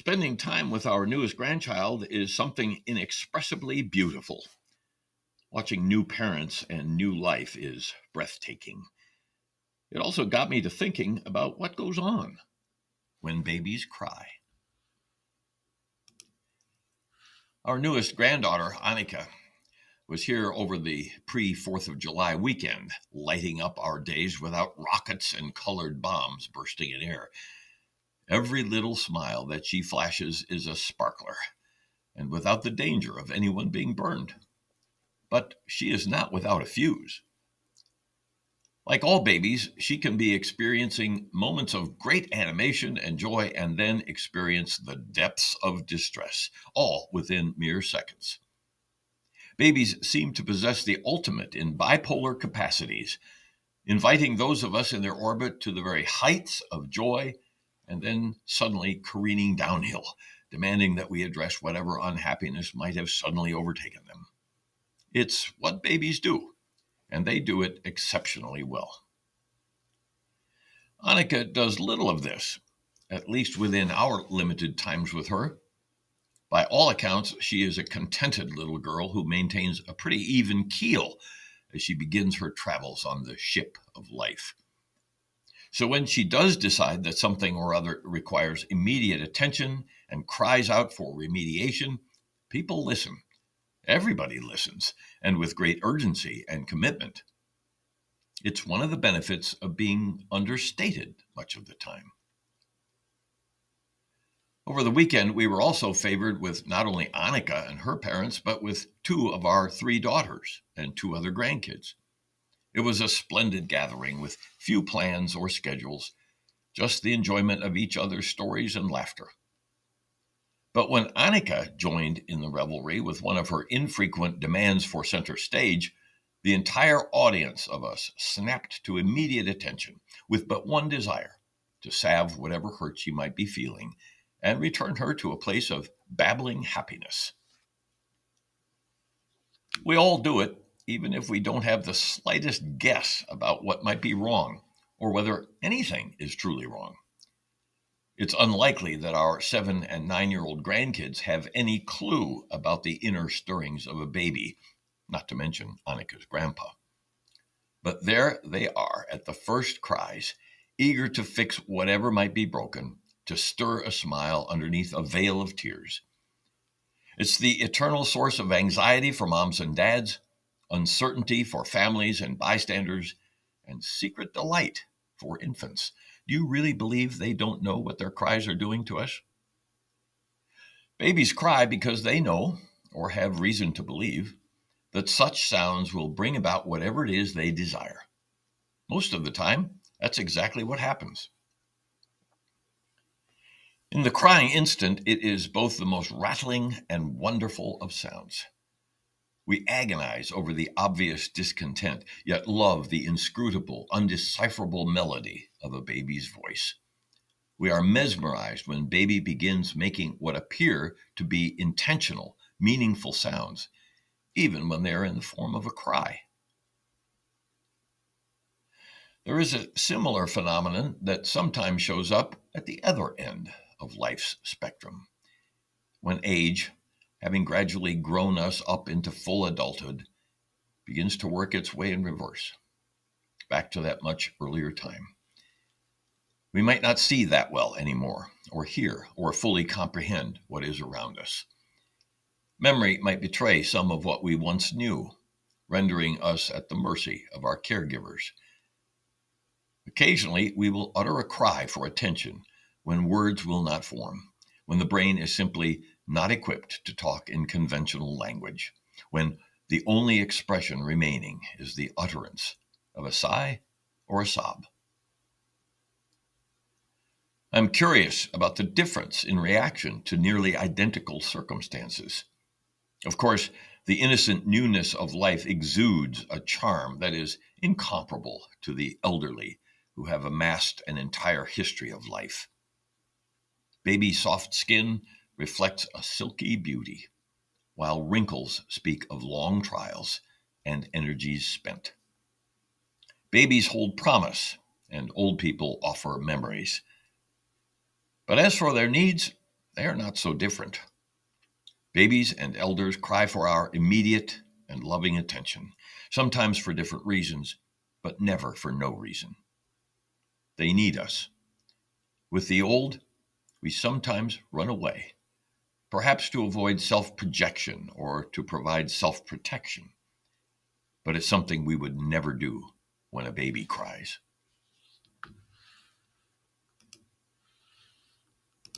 Spending time with our newest grandchild is something inexpressibly beautiful. Watching new parents and new life is breathtaking. It also got me to thinking about what goes on when babies cry. Our newest granddaughter, Annika, was here over the pre 4th of July weekend, lighting up our days without rockets and colored bombs bursting in air. Every little smile that she flashes is a sparkler, and without the danger of anyone being burned. But she is not without a fuse. Like all babies, she can be experiencing moments of great animation and joy and then experience the depths of distress, all within mere seconds. Babies seem to possess the ultimate in bipolar capacities, inviting those of us in their orbit to the very heights of joy and then suddenly careening downhill, demanding that we address whatever unhappiness might have suddenly overtaken them. It's what babies do, and they do it exceptionally well. Annika does little of this, at least within our limited times with her. By all accounts, she is a contented little girl who maintains a pretty even keel as she begins her travels on the ship of life. So when she does decide that something or other requires immediate attention and cries out for remediation, people listen. Everybody listens, and with great urgency and commitment. It's one of the benefits of being understated much of the time. Over the weekend, we were also favored with not only Annika and her parents, but with two of our three daughters and two other grandkids. It was a splendid gathering with few plans or schedules, just the enjoyment of each other's stories and laughter. But when Annika joined in the revelry with one of her infrequent demands for center stage, the entire audience of us snapped to immediate attention with but one desire to salve whatever hurt she might be feeling and return her to a place of babbling happiness. We all do it even if we don't have the slightest guess about what might be wrong or whether anything is truly wrong. It's unlikely that our seven and nine year old grandkids have any clue about the inner stirrings of a baby, not to mention Annika's grandpa. But there they are at the first cries, eager to fix whatever might be broken, to stir a smile underneath a veil of tears. It's the eternal source of anxiety for moms and dads, uncertainty for families and bystanders, and secret delight for infants. Do you really believe they don't know what their cries are doing to us? Babies cry because they know, or have reason to believe, that such sounds will bring about whatever it is they desire. Most of the time, that's exactly what happens. In the crying instant, it is both the most rattling and wonderful of sounds. We agonize over the obvious discontent, yet love the inscrutable, undecipherable melody of a baby's voice. We are mesmerized when baby begins making what appear to be intentional, meaningful sounds, even when they are in the form of a cry. There is a similar phenomenon that sometimes shows up at the other end of life's spectrum. When age, having gradually grown us up into full adulthood, begins to work its way in reverse, back to that much earlier time. We might not see that well anymore, or hear, or fully comprehend what is around us. Memory might betray some of what we once knew, rendering us at the mercy of our caregivers. Occasionally, we will utter a cry for attention when words will not form, when the brain is simply not equipped to talk in conventional language, when the only expression remaining is the utterance of a sigh or a sob. I'm curious about the difference in reaction to nearly identical circumstances. Of course, the innocent newness of life exudes a charm that is incomparable to the elderly who have amassed an entire history of life. Baby soft skin reflects a silky beauty, while wrinkles speak of long trials and energies spent. Babies hold promise, and old people offer memories. But as for their needs, they are not so different. Babies and elders cry for our immediate and loving attention, sometimes for different reasons, but never for no reason. They need us. With the old, we sometimes run away, perhaps to avoid self projection or to provide self protection. But it's something we would never do when a baby cries.